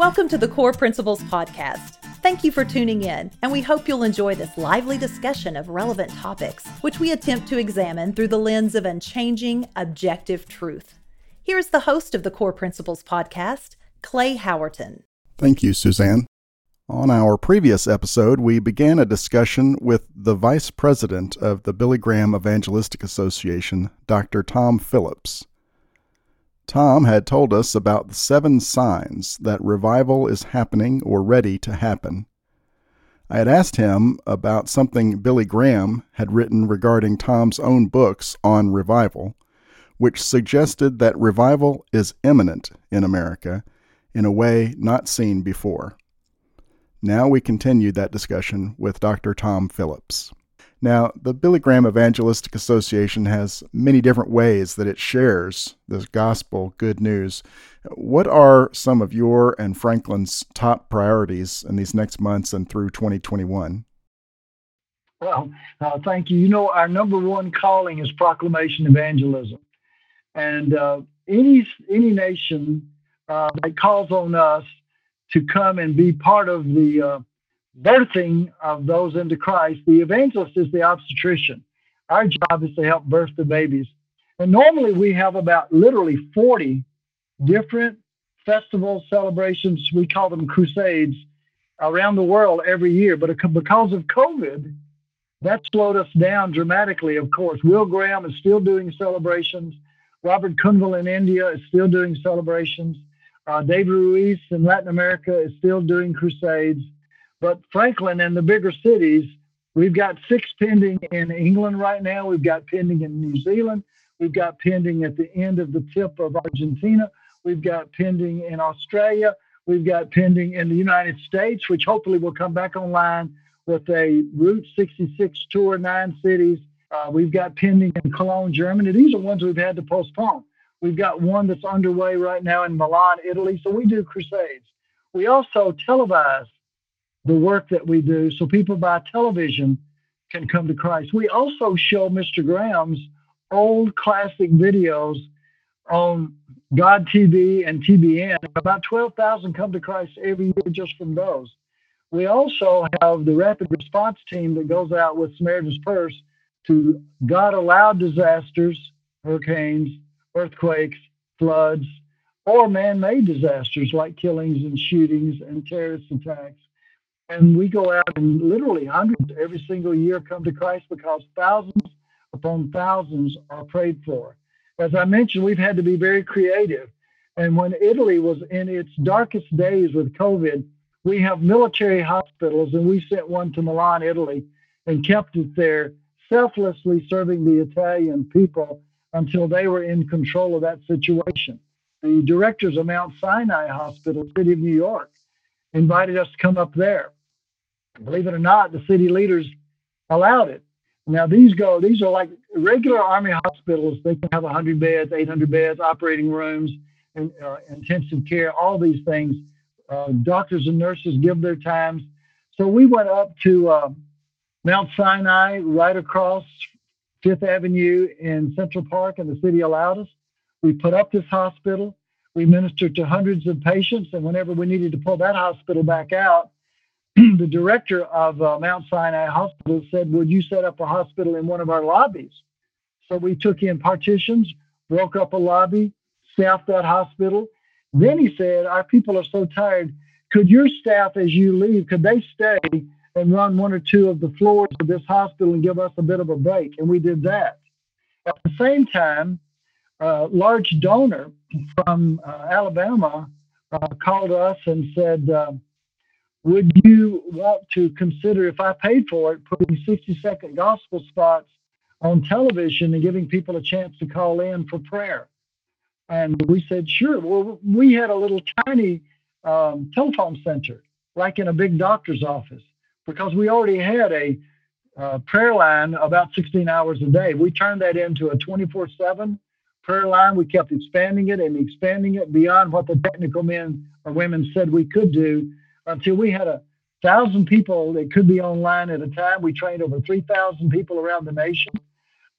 Welcome to the Core Principles Podcast. Thank you for tuning in, and we hope you'll enjoy this lively discussion of relevant topics, which we attempt to examine through the lens of unchanging, objective truth. Here's the host of the Core Principles Podcast, Clay Howerton. Thank you, Suzanne. On our previous episode, we began a discussion with the Vice President of the Billy Graham Evangelistic Association, Dr. Tom Phillips. Tom had told us about the seven signs that revival is happening or ready to happen. I had asked him about something Billy Graham had written regarding Tom's own books on revival, which suggested that revival is imminent in America in a way not seen before. Now we continue that discussion with Dr. Tom Phillips. Now, the Billy Graham Evangelistic Association has many different ways that it shares this gospel good news. What are some of your and Franklin's top priorities in these next months and through 2021? Well, uh, thank you. You know, our number one calling is proclamation evangelism. And uh, any, any nation uh, that calls on us to come and be part of the uh, birthing of those into Christ, the evangelist is the obstetrician. Our job is to help birth the babies. And normally we have about literally 40 different festivals, celebrations, we call them crusades, around the world every year. But because of COVID, that slowed us down dramatically, of course. Will Graham is still doing celebrations. Robert Cunville in India is still doing celebrations. Uh, David Ruiz in Latin America is still doing crusades. But Franklin and the bigger cities, we've got six pending in England right now. We've got pending in New Zealand. We've got pending at the end of the tip of Argentina. We've got pending in Australia. We've got pending in the United States, which hopefully will come back online with a Route 66 tour, nine cities. Uh, we've got pending in Cologne, Germany. These are ones we've had to postpone. We've got one that's underway right now in Milan, Italy. So we do crusades. We also televise the work that we do so people by television can come to Christ. We also show Mr. Graham's old classic videos on God TV and TBN. About 12,000 come to Christ every year just from those. We also have the rapid response team that goes out with Samaritan's Purse to God allowed disasters, hurricanes, earthquakes, floods, or man made disasters like killings and shootings and terrorist attacks. And we go out and literally hundreds every single year come to Christ because thousands upon thousands are prayed for. As I mentioned, we've had to be very creative. And when Italy was in its darkest days with COVID, we have military hospitals, and we sent one to Milan, Italy, and kept it there, selflessly serving the Italian people until they were in control of that situation. The directors of Mount Sinai Hospital, City of New York, invited us to come up there believe it or not, the city leaders allowed it. Now these go, these are like regular army hospitals. They can have 100 beds, 800 beds, operating rooms, and uh, intensive care, all these things. Uh, doctors and nurses give their times. So we went up to uh, Mount Sinai, right across Fifth Avenue in Central Park, and the city allowed us. We put up this hospital. We ministered to hundreds of patients, and whenever we needed to pull that hospital back out, the director of uh, Mount Sinai Hospital said, Would you set up a hospital in one of our lobbies? So we took in partitions, broke up a lobby, staffed that hospital. Then he said, Our people are so tired. Could your staff, as you leave, could they stay and run one or two of the floors of this hospital and give us a bit of a break? And we did that. At the same time, a large donor from uh, Alabama uh, called us and said, uh, would you want to consider, if I paid for it, putting 60 second gospel spots on television and giving people a chance to call in for prayer? And we said, sure. Well, we had a little tiny um, telephone center, like in a big doctor's office, because we already had a uh, prayer line about 16 hours a day. We turned that into a 24 7 prayer line. We kept expanding it and expanding it beyond what the technical men or women said we could do until we had a thousand people that could be online at a time. We trained over 3,000 people around the nation.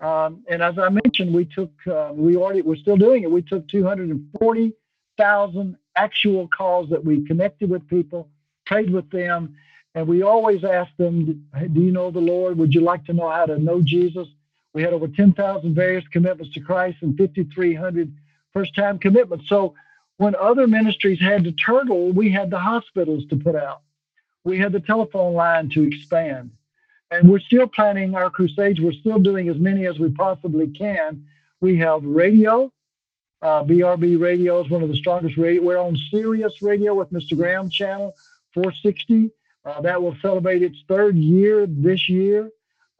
Um, and as I mentioned, we took, uh, we already, we're still doing it. We took 240,000 actual calls that we connected with people, prayed with them, and we always asked them, Do you know the Lord? Would you like to know how to know Jesus? We had over 10,000 various commitments to Christ and 5,300 first time commitments. So when other ministries had to turtle, we had the hospitals to put out. We had the telephone line to expand. And we're still planning our crusades. We're still doing as many as we possibly can. We have radio. Uh, BRB radio is one of the strongest radio. We're on Sirius Radio with Mr. Graham channel 460. Uh, that will celebrate its third year this year.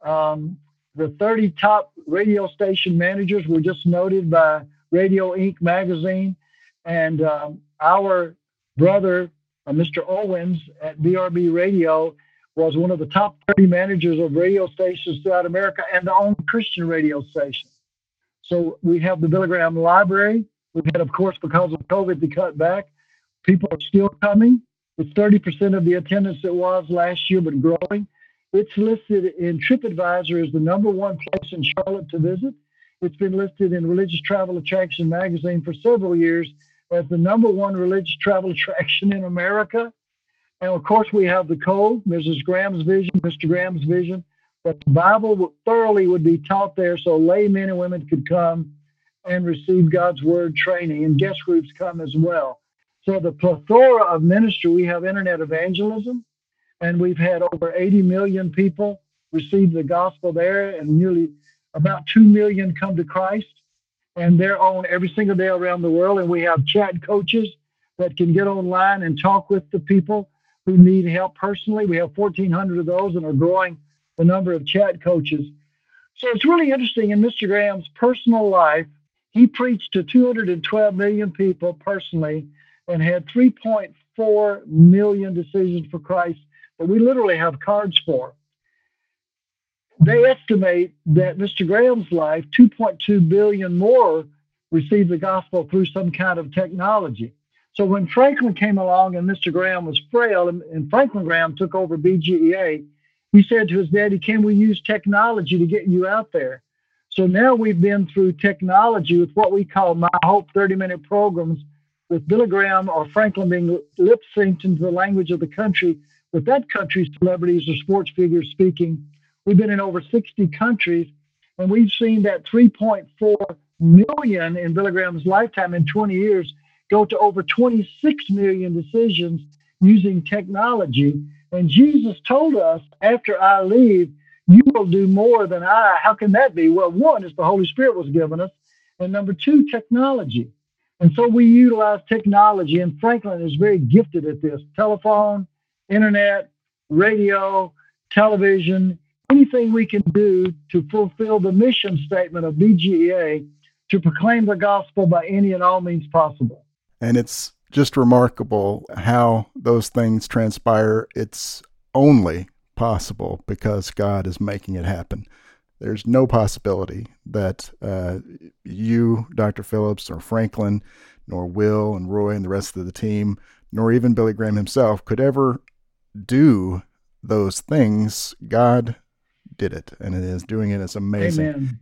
Um, the 30 top radio station managers were just noted by Radio Ink magazine. And um, our brother, uh, Mr. Owens at BRB Radio, was one of the top 30 managers of radio stations throughout America and the only Christian radio station. So we have the Billy Graham Library. We've had, of course, because of COVID, to cut back. People are still coming. It's 30% of the attendance it was last year, but growing. It's listed in TripAdvisor as the number one place in Charlotte to visit. It's been listed in Religious Travel Attraction magazine for several years as the number one religious travel attraction in America. And of course, we have the code, Mrs. Graham's vision, Mr. Graham's vision, that the Bible thoroughly would be taught there so laymen and women could come and receive God's word training, and guest groups come as well. So, the plethora of ministry, we have internet evangelism, and we've had over 80 million people receive the gospel there, and nearly about 2 million come to Christ. And they're on every single day around the world. And we have chat coaches that can get online and talk with the people who need help personally. We have 1,400 of those and are growing the number of chat coaches. So it's really interesting in Mr. Graham's personal life. He preached to 212 million people personally and had 3.4 million decisions for Christ that we literally have cards for. They estimate that Mr. Graham's life, 2.2 billion more received the gospel through some kind of technology. So when Franklin came along and Mr. Graham was frail and, and Franklin Graham took over BGEA, he said to his daddy, Can we use technology to get you out there? So now we've been through technology with what we call My Hope 30 minute programs with Billy Graham or Franklin being lip synced into the language of the country with that country's celebrities or sports figures speaking. We've been in over 60 countries and we've seen that 3.4 million in Billy Graham's lifetime in 20 years go to over 26 million decisions using technology. And Jesus told us, after I leave, you will do more than I. How can that be? Well, one is the Holy Spirit was given us, and number two, technology. And so we utilize technology, and Franklin is very gifted at this telephone, internet, radio, television, anything we can do to fulfill the mission statement of BGEA to proclaim the gospel by any and all means possible. And it's just remarkable how those things transpire. It's only possible because God is making it happen. There's no possibility that uh, you, Dr. Phillips, or Franklin, nor Will and Roy and the rest of the team, nor even Billy Graham himself could ever do those things. God did it, and it is doing it. It's amazing. Amen.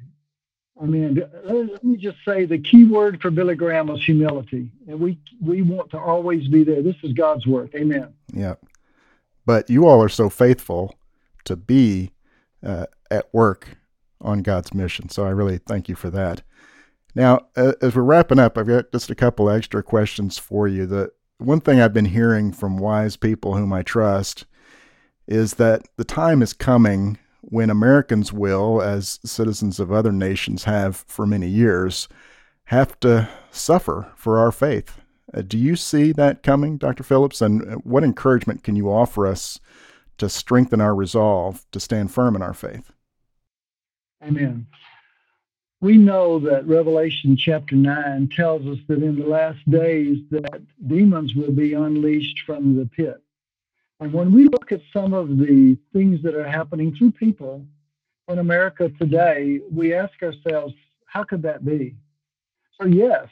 I mean, let me just say the key word for Billy Graham was humility, and we we want to always be there. This is God's work. Amen. Yeah, but you all are so faithful to be uh, at work on God's mission. So I really thank you for that. Now, uh, as we're wrapping up, I've got just a couple extra questions for you. The one thing I've been hearing from wise people whom I trust is that the time is coming when Americans will, as citizens of other nations have for many years, have to suffer for our faith. Uh, do you see that coming, Dr. Phillips? And uh, what encouragement can you offer us to strengthen our resolve to stand firm in our faith? Amen. We know that Revelation chapter 9 tells us that in the last days that demons will be unleashed from the pit. And when we look at some of the things that are happening through people in America today, we ask ourselves, how could that be? So, yes,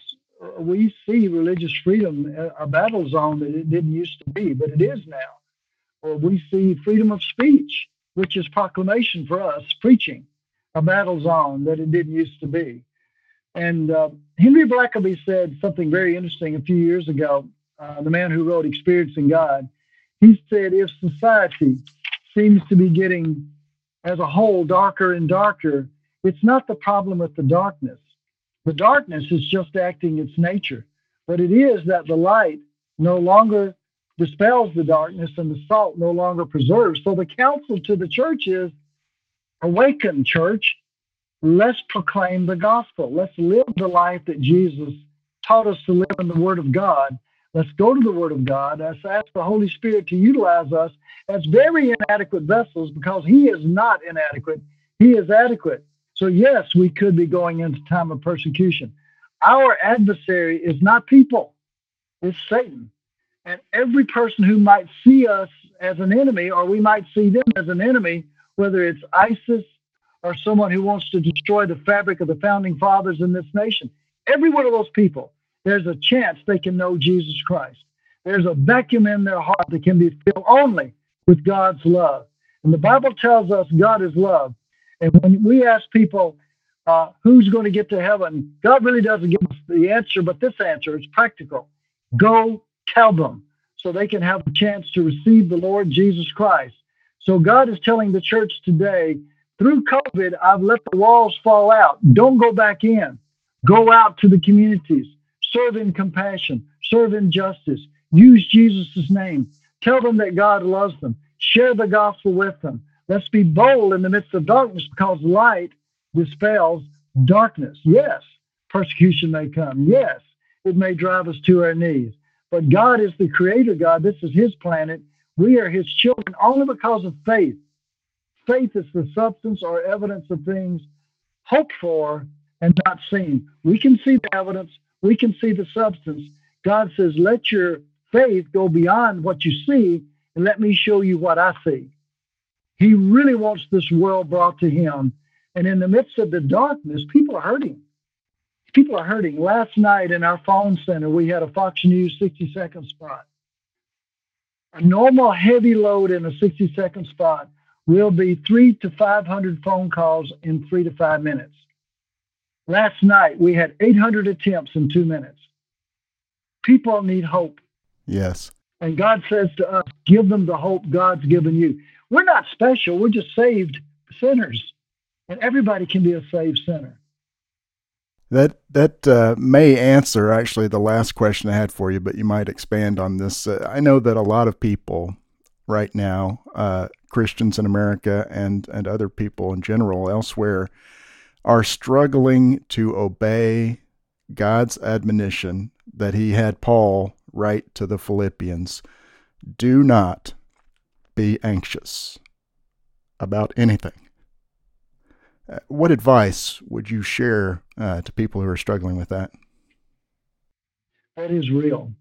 we see religious freedom a battle zone that it didn't used to be, but it is now. Or we see freedom of speech, which is proclamation for us, preaching, a battle zone that it didn't used to be. And uh, Henry Blackaby said something very interesting a few years ago. uh, the man who wrote Experiencing God, he said if society seems to be getting as a whole darker and darker, it's not the problem with the darkness. The darkness is just acting its nature, but it is that the light no longer dispels the darkness and the salt no longer preserves. So the counsel to the church is awaken, church. Let's proclaim the gospel. Let's live the life that Jesus taught us to live in the Word of God. Let's go to the Word of God. Let's ask the Holy Spirit to utilize us as very inadequate vessels because He is not inadequate. He is adequate. So, yes, we could be going into time of persecution. Our adversary is not people, it's Satan. And every person who might see us as an enemy, or we might see them as an enemy, whether it's ISIS or someone who wants to destroy the fabric of the founding fathers in this nation, every one of those people, there's a chance they can know Jesus Christ. There's a vacuum in their heart that can be filled only with God's love. And the Bible tells us God is love. And when we ask people, uh, who's going to get to heaven, God really doesn't give us the answer, but this answer is practical. Go tell them so they can have a chance to receive the Lord Jesus Christ. So God is telling the church today, through COVID, I've let the walls fall out. Don't go back in. Go out to the communities. Serve in compassion. Serve in justice. Use Jesus' name. Tell them that God loves them. Share the gospel with them. Let's be bold in the midst of darkness because light dispels darkness. Yes, persecution may come. Yes, it may drive us to our knees. But God is the creator God. This is his planet. We are his children only because of faith. Faith is the substance or evidence of things hoped for and not seen. We can see the evidence, we can see the substance. God says, let your faith go beyond what you see and let me show you what I see. He really wants this world brought to him. And in the midst of the darkness, people are hurting. People are hurting. Last night in our phone center, we had a Fox News 60 second spot. A normal heavy load in a 60 second spot will be three to 500 phone calls in three to five minutes. Last night, we had 800 attempts in two minutes. People need hope. Yes. And God says to us, give them the hope God's given you. We're not special, we're just saved sinners. And everybody can be a saved sinner. That that uh, may answer actually the last question I had for you, but you might expand on this. Uh, I know that a lot of people right now, uh, Christians in America and and other people in general elsewhere, are struggling to obey God's admonition that He had Paul write to the Philippians: "Do not be anxious about anything. Uh, what advice would you share uh, to people who are struggling with that? That is real.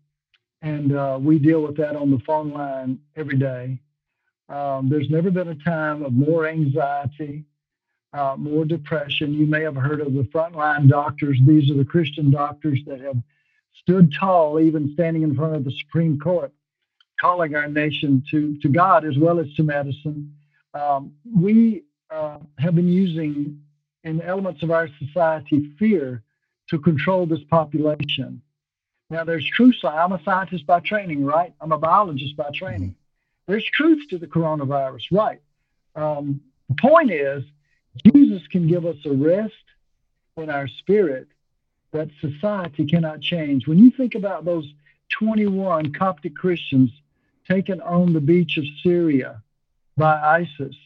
And uh, we deal with that on the phone line every day. Um, there's never been a time of more anxiety, uh, more depression. You may have heard of the frontline doctors. These are the Christian doctors that have stood tall, even standing in front of the Supreme Court calling our nation to, to God as well as to medicine. Um, we uh, have been using in elements of our society fear to control this population. Now, there's truth. I'm a scientist by training, right? I'm a biologist by training. Mm-hmm. There's truth to the coronavirus, right? Um, the point is, Jesus can give us a rest in our spirit that society cannot change. When you think about those 21 Coptic Christians taken on the beach of Syria by ISIS.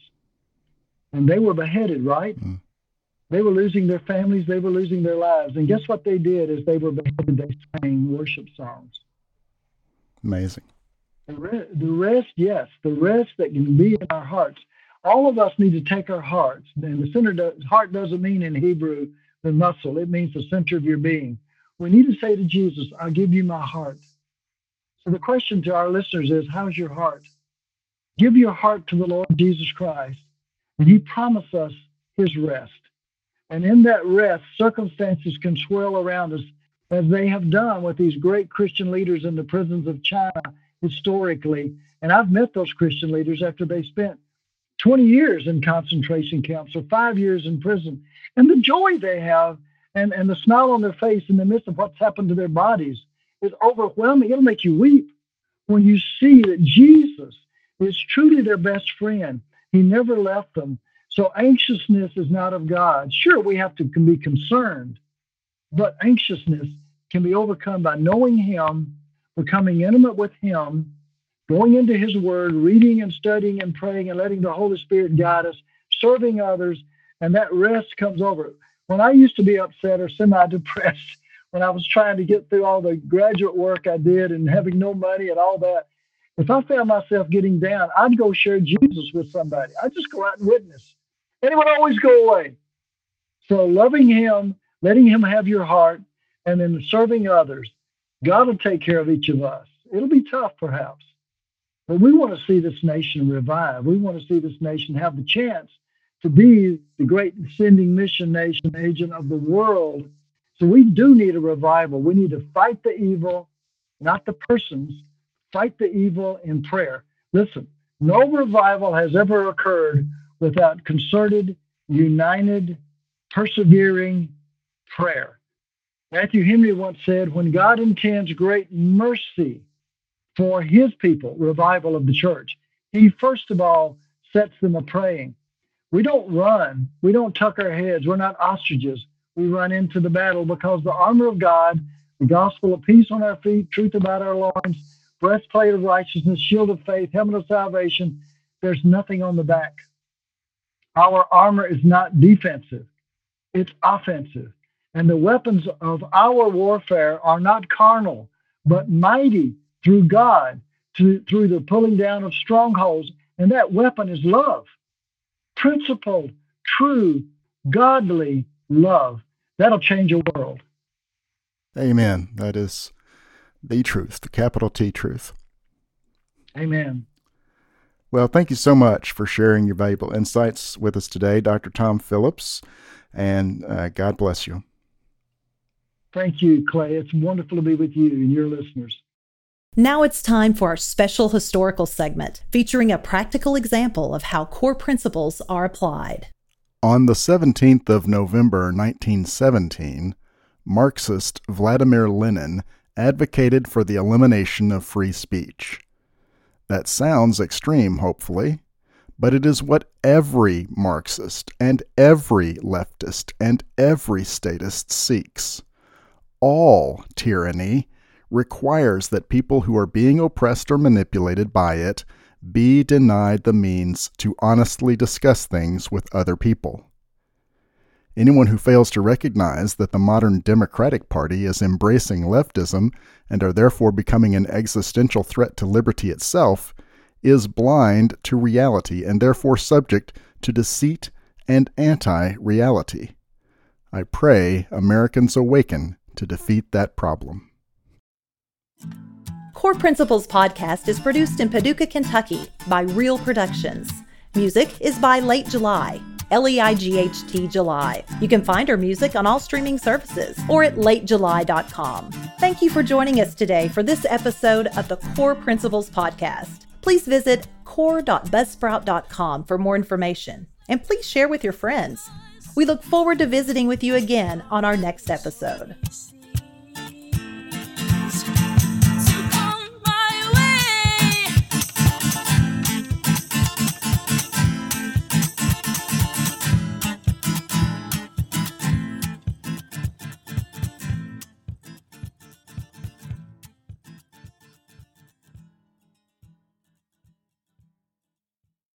And they were beheaded, right? Mm. They were losing their families, they were losing their lives. And guess what they did as they were beheaded? They sang worship songs. Amazing. The, the rest, yes, the rest that can be in our hearts. All of us need to take our hearts. And the center do- heart doesn't mean in Hebrew the muscle, it means the center of your being. We need to say to Jesus, I'll give you my heart. So the question to our listeners is how's your heart? Give your heart to the Lord Jesus Christ, and He promised us His rest. And in that rest, circumstances can swirl around us as they have done with these great Christian leaders in the prisons of China historically. And I've met those Christian leaders after they spent 20 years in concentration camps or five years in prison. And the joy they have and, and the smile on their face in the midst of what's happened to their bodies is overwhelming. It'll make you weep when you see that Jesus is truly their best friend. He never left them. So anxiousness is not of God. Sure, we have to be concerned, but anxiousness can be overcome by knowing Him, becoming intimate with Him, going into His Word, reading and studying and praying and letting the Holy Spirit guide us, serving others, and that rest comes over. When I used to be upset or semi depressed, when I was trying to get through all the graduate work I did and having no money and all that, if I found myself getting down, I'd go share Jesus with somebody. I'd just go out and witness. And it would always go away. So loving Him, letting Him have your heart, and then serving others, God will take care of each of us. It'll be tough, perhaps. But we want to see this nation revive. We want to see this nation have the chance to be the great sending mission nation agent of the world. So we do need a revival. We need to fight the evil, not the persons, fight the evil in prayer. Listen, no revival has ever occurred without concerted, united, persevering prayer. Matthew Henry once said, When God intends great mercy for his people, revival of the church, he first of all sets them a praying. We don't run, we don't tuck our heads, we're not ostriches. We run into the battle because the armor of God, the gospel of peace on our feet, truth about our loins, breastplate of righteousness, shield of faith, helmet of salvation, there's nothing on the back. Our armor is not defensive, it's offensive. And the weapons of our warfare are not carnal, but mighty through God, to, through the pulling down of strongholds. And that weapon is love. Principled, true, godly love. That'll change a world. Amen. That is the truth, the capital T truth. Amen. Well, thank you so much for sharing your valuable insights with us today, Dr. Tom Phillips, and uh, God bless you. Thank you, Clay. It's wonderful to be with you and your listeners. Now it's time for our special historical segment featuring a practical example of how core principles are applied. On the 17th of November 1917, Marxist Vladimir Lenin advocated for the elimination of free speech. That sounds extreme, hopefully, but it is what every Marxist and every leftist and every statist seeks. All tyranny requires that people who are being oppressed or manipulated by it be denied the means to honestly discuss things with other people. Anyone who fails to recognize that the modern Democratic Party is embracing leftism and are therefore becoming an existential threat to liberty itself is blind to reality and therefore subject to deceit and anti reality. I pray Americans awaken to defeat that problem. Core Principles Podcast is produced in Paducah, Kentucky by Real Productions. Music is by Late July. L E I G H T July. You can find our music on all streaming services or at latejuly.com. Thank you for joining us today for this episode of the Core Principles Podcast. Please visit core.buzzsprout.com for more information and please share with your friends. We look forward to visiting with you again on our next episode.